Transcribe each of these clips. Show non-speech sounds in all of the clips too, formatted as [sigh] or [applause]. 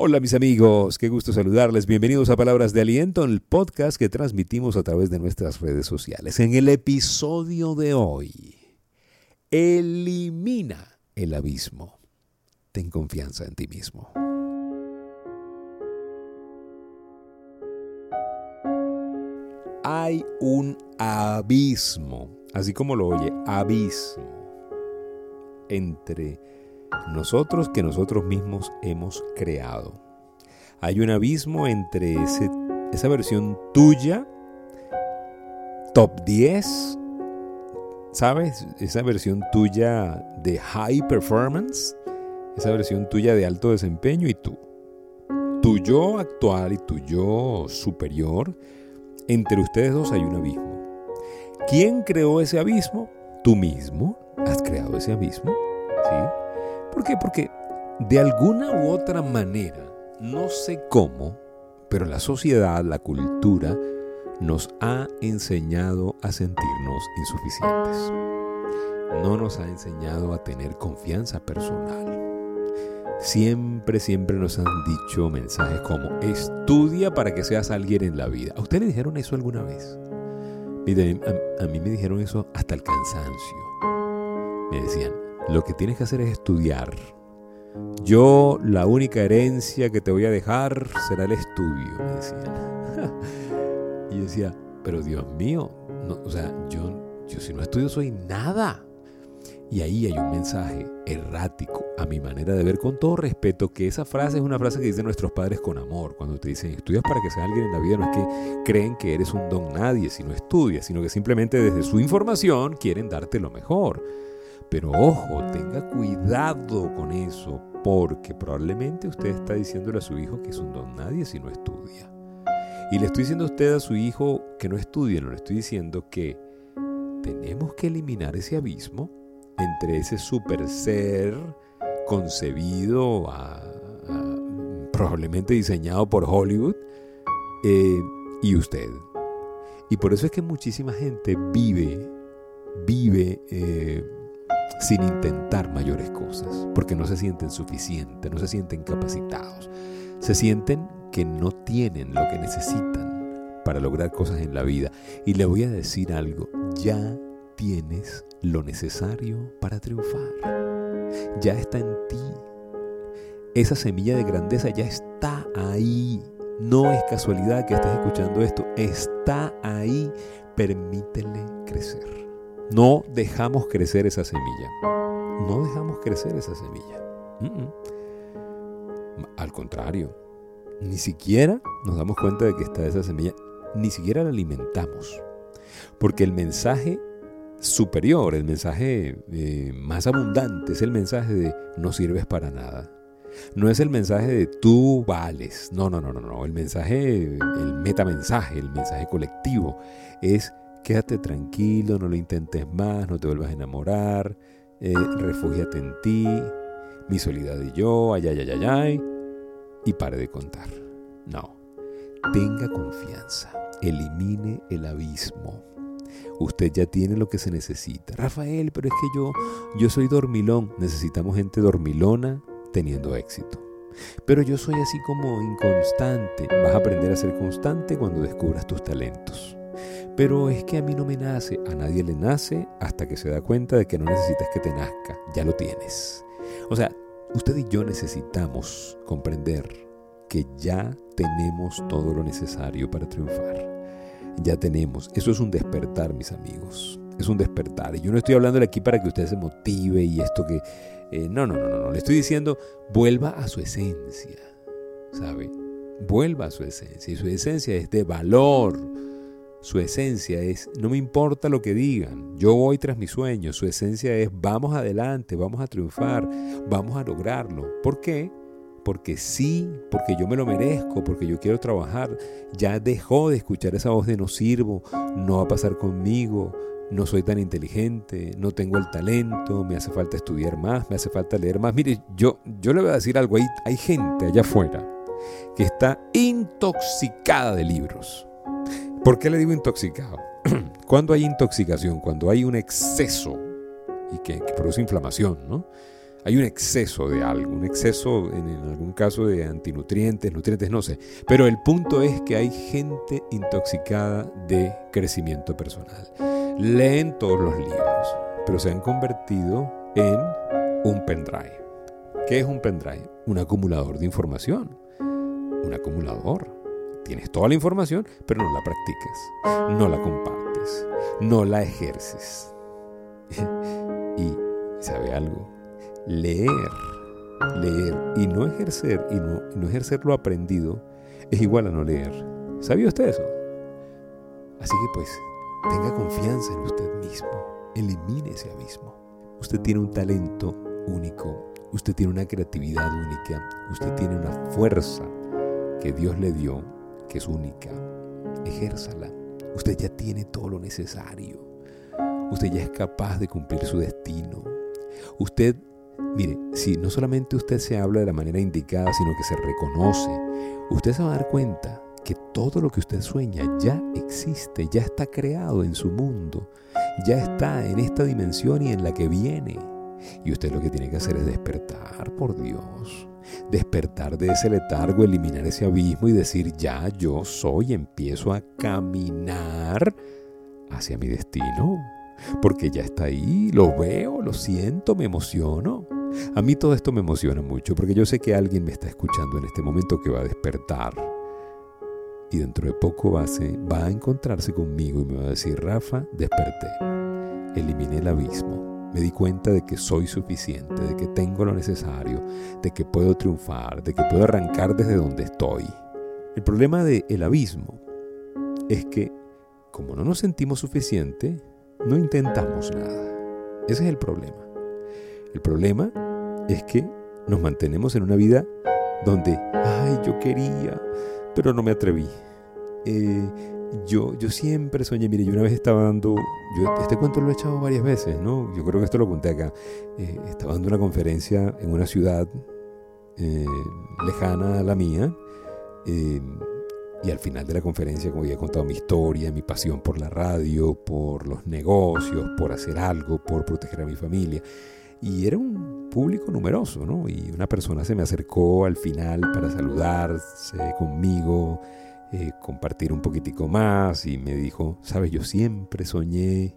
Hola mis amigos, qué gusto saludarles. Bienvenidos a Palabras de Aliento, el podcast que transmitimos a través de nuestras redes sociales. En el episodio de hoy, elimina el abismo. Ten confianza en ti mismo. Hay un abismo, así como lo oye, abismo, entre nosotros que nosotros mismos hemos creado. Hay un abismo entre esa versión tuya, top 10, ¿sabes? Esa versión tuya de high performance, esa versión tuya de alto desempeño y tú. Tu yo actual y tu yo superior, entre ustedes dos hay un abismo. ¿Quién creó ese abismo? Tú mismo has creado ese abismo, ¿sí? ¿Por qué? Porque de alguna u otra manera, no sé cómo, pero la sociedad, la cultura, nos ha enseñado a sentirnos insuficientes. No nos ha enseñado a tener confianza personal. Siempre, siempre nos han dicho mensajes como estudia para que seas alguien en la vida. ¿A usted dijeron eso alguna vez? Miren, a, a mí me dijeron eso hasta el cansancio. Me decían, lo que tienes que hacer es estudiar. Yo, la única herencia que te voy a dejar será el estudio, me decían. [laughs] y yo decía, pero Dios mío, o sea, yo, yo si no estudio soy nada. Y ahí hay un mensaje errático, a mi manera de ver, con todo respeto, que esa frase es una frase que dicen nuestros padres con amor. Cuando te dicen, estudias para que seas alguien en la vida, no es que creen que eres un don nadie si no estudias, sino que simplemente desde su información quieren darte lo mejor. Pero ojo, tenga cuidado con eso, porque probablemente usted está diciéndole a su hijo que es un don nadie si no estudia. Y le estoy diciendo a usted a su hijo que no estudie, no le estoy diciendo que tenemos que eliminar ese abismo entre ese super ser concebido, probablemente diseñado por Hollywood, eh, y usted. Y por eso es que muchísima gente vive, vive eh, sin intentar mayores cosas, porque no se sienten suficientes, no se sienten capacitados, se sienten que no tienen lo que necesitan para lograr cosas en la vida. Y le voy a decir algo, ya tienes lo necesario para triunfar, ya está en ti. Esa semilla de grandeza ya está ahí. No es casualidad que estés escuchando esto, está ahí. Permítele crecer. No dejamos crecer esa semilla. No dejamos crecer esa semilla. Al contrario, ni siquiera nos damos cuenta de que está esa semilla, ni siquiera la alimentamos. Porque el mensaje superior, el mensaje eh, más abundante es el mensaje de no sirves para nada. No es el mensaje de tú vales. No, no, no, no, no. El mensaje, el metamensaje, el mensaje colectivo es Quédate tranquilo, no lo intentes más, no te vuelvas a enamorar, eh, refúgiate en ti, mi soledad y yo, ay, ay, ay, ay, y pare de contar. No, tenga confianza, elimine el abismo. Usted ya tiene lo que se necesita. Rafael, pero es que yo, yo soy dormilón. Necesitamos gente dormilona teniendo éxito. Pero yo soy así como inconstante. Vas a aprender a ser constante cuando descubras tus talentos. Pero es que a mí no me nace, a nadie le nace hasta que se da cuenta de que no necesitas que te nazca, ya lo tienes. O sea, usted y yo necesitamos comprender que ya tenemos todo lo necesario para triunfar. Ya tenemos, eso es un despertar, mis amigos. Es un despertar. Y yo no estoy hablando aquí para que usted se motive y esto que... Eh, no, no, no, no, no. Le estoy diciendo, vuelva a su esencia. ¿Sabe? Vuelva a su esencia. Y su esencia es de valor su esencia es, no me importa lo que digan, yo voy tras mis sueños. Su esencia es, vamos adelante, vamos a triunfar, vamos a lograrlo. ¿Por qué? Porque sí, porque yo me lo merezco, porque yo quiero trabajar. Ya dejó de escuchar esa voz de no sirvo, no va a pasar conmigo, no soy tan inteligente, no tengo el talento, me hace falta estudiar más, me hace falta leer más. Mire, yo, yo le voy a decir algo, hay, hay gente allá afuera que está intoxicada de libros ¿Por qué le digo intoxicado? [clears throat] Cuando hay intoxicación, cuando hay un exceso y que, produce inflamación, ¿no? Hay un exceso de algo, un exceso en, algún caso de antinutrientes, nutrientes, no sé. Pero el punto es que hay gente intoxicada de crecimiento personal. Leen todos los libros, pero se han convertido en un pendrive. ¿Qué es un pendrive? Un acumulador de información. Un acumulador. Tienes toda la información, pero no la practicas, no la compartes, no la ejerces. [laughs] y, ¿sabe algo? Leer, leer y no ejercer, y no, no ejercer lo aprendido, es igual a no leer. ¿Sabía usted eso? Así que pues, tenga confianza en usted mismo, elimine ese abismo. Usted tiene un talento único, usted tiene una creatividad única, usted tiene una fuerza que Dios le dio, que es única. Ejérzala. Usted ya tiene todo lo necesario. Usted ya es capaz de cumplir su destino. Usted, mire, si no solamente usted se habla de la manera indicada, sino que se reconoce, usted se va a dar cuenta que todo lo que usted sueña ya existe, ya está creado en su mundo, ya está en esta dimensión y en la que viene. Y usted lo que tiene que hacer es despertar, por Dios. Despertar de ese letargo, eliminar ese abismo y decir, ya yo soy, empiezo a caminar hacia mi destino. Porque ya está ahí, lo veo, lo siento, me emociono. A mí todo esto me emociona mucho porque yo sé que alguien me está escuchando en este momento que va a despertar. Y dentro de poco va a, va a encontrarse conmigo y me va a decir, Rafa, desperté. Eliminé el abismo me di cuenta de que soy suficiente, de que tengo lo necesario, de que puedo triunfar, de que puedo arrancar desde donde estoy. El problema del el abismo es que, como no nos sentimos suficiente, no intentamos nada. Ese es el problema. El problema es que nos mantenemos en una vida donde, ay, yo quería, pero no me atreví. Eh, yo, yo siempre soñé, mire, yo una vez estaba dando, yo este cuento lo he echado varias veces, ¿no? Yo creo que esto lo conté acá. Eh, estaba dando una conferencia en una ciudad eh, lejana a la mía. Eh, y al final de la conferencia, como había contado mi historia, mi pasión por la radio, por los negocios, por hacer algo, por proteger a mi familia. Y era un público numeroso, ¿no? Y una persona se me acercó al final para saludarse conmigo eh, compartir un poquitico más y me dijo, sabes, yo siempre soñé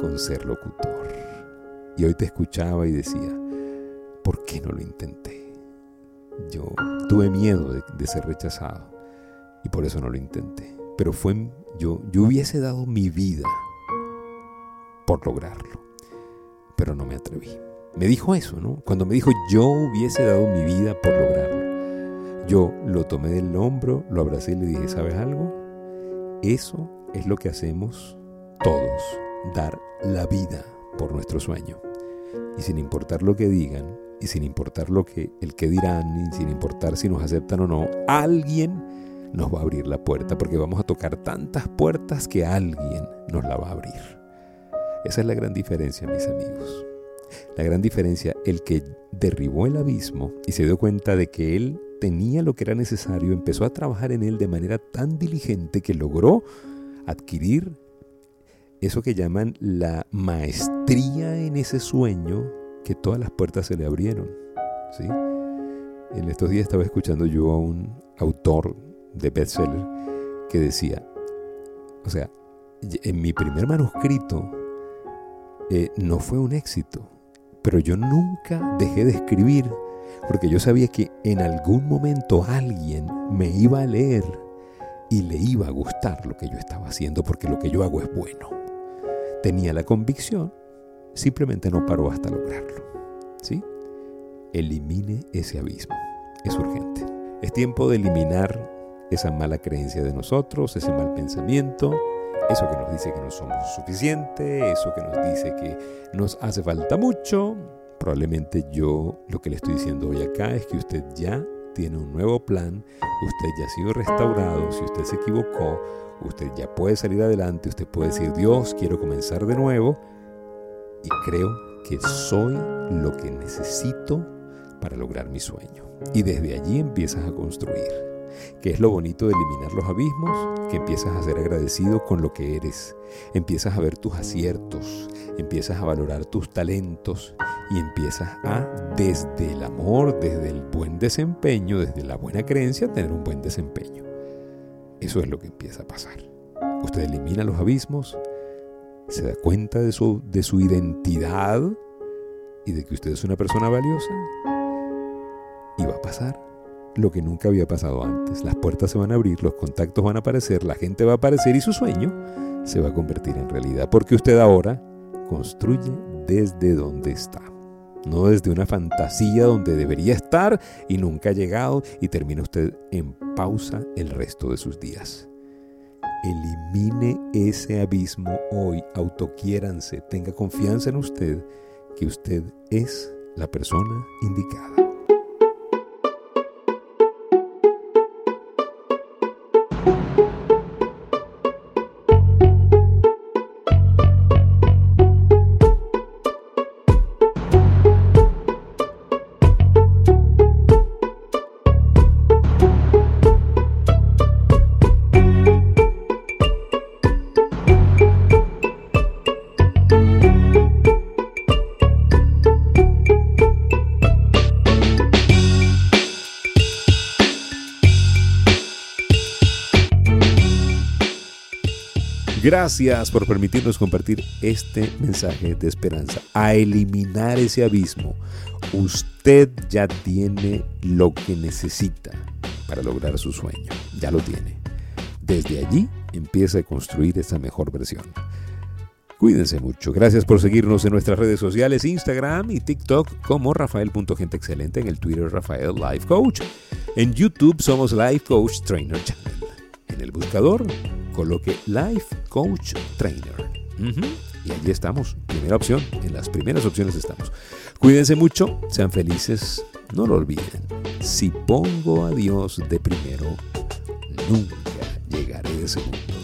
con ser locutor. Y hoy te escuchaba y decía, ¿por qué no lo intenté? Yo tuve miedo de, ser rechazado y por eso no lo intenté. Pero fue, yo, yo hubiese dado mi vida por lograrlo, pero no me atreví. Me dijo eso, ¿no? Cuando me dijo yo hubiese dado mi vida por lograrlo. Yo lo tomé del hombro, lo abracé y le dije, ¿sabes algo? Eso es lo que hacemos todos, dar la vida por nuestro sueño. Y sin importar lo que digan, y sin importar lo que el que dirán, y sin importar si nos aceptan o no, alguien nos va a abrir la puerta, porque vamos a tocar tantas puertas que alguien nos la va a abrir. Esa es la gran diferencia, mis amigos. La gran diferencia, el que derribó el abismo y se dio cuenta de que él tenía lo que era necesario, empezó a trabajar en él de manera tan diligente que logró adquirir eso que llaman la maestría en ese sueño, que todas las puertas se le abrieron. ¿sí? En estos días estaba escuchando yo a un autor de bestseller que decía, o sea, en mi primer manuscrito eh, no fue un éxito, pero yo nunca dejé de escribir porque yo sabía que en algún momento alguien me iba a leer y le iba a gustar lo que yo estaba haciendo, porque lo que yo hago es bueno. Tenía la convicción, simplemente no paró hasta lograrlo. ¿Sí? Elimine ese abismo. Es urgente. Es tiempo de eliminar esa mala creencia de nosotros, ese mal pensamiento, eso que nos dice que no somos suficientes, eso que nos dice que nos hace falta mucho, Probablemente yo lo que le estoy diciendo hoy acá es que usted ya tiene un nuevo plan, usted ya ha sido restaurado, si usted se equivocó, usted ya puede salir adelante, usted puede decir, Dios, quiero comenzar de nuevo y creo que soy lo que necesito para lograr mi sueño. Y desde allí empiezas a construir. ¿Qué es lo bonito de eliminar los abismos? Que empiezas a ser agradecido con lo que eres. Empiezas a ver tus aciertos, empiezas a valorar tus talentos y empiezas a, desde el amor, desde el buen desempeño, desde la buena creencia, tener un buen desempeño. Eso es lo que empieza a pasar. Usted elimina los abismos, se da cuenta de su, de su identidad y de que usted es una persona valiosa y va a pasar lo que nunca había pasado antes. Las puertas se van a abrir, los contactos van a aparecer, la gente va a aparecer y su sueño se va a convertir en realidad. Porque usted ahora construye desde donde está. No desde una fantasía donde debería estar y nunca ha llegado y termina usted en pausa el resto de sus días. Elimine ese abismo hoy, autoquiéranse, tenga confianza en usted, que usted es la persona indicada. Gracias por permitirnos compartir este mensaje de esperanza. A eliminar ese abismo. Usted ya tiene lo que necesita para lograr su sueño. Ya lo tiene. Desde allí empieza a construir esa mejor versión. Cuídense mucho. Gracias por seguirnos en nuestras redes sociales, Instagram y TikTok como Rafael.GenteExcelente, en el Twitter Rafael Life Coach. En YouTube somos Life Coach Trainer Channel. En el buscador coloque Life Coach Trainer. Y allí estamos, primera opción, en las primeras opciones estamos. Cuídense mucho, sean felices, no lo olviden. Si pongo a Dios de primero, nunca llegaré de segundo.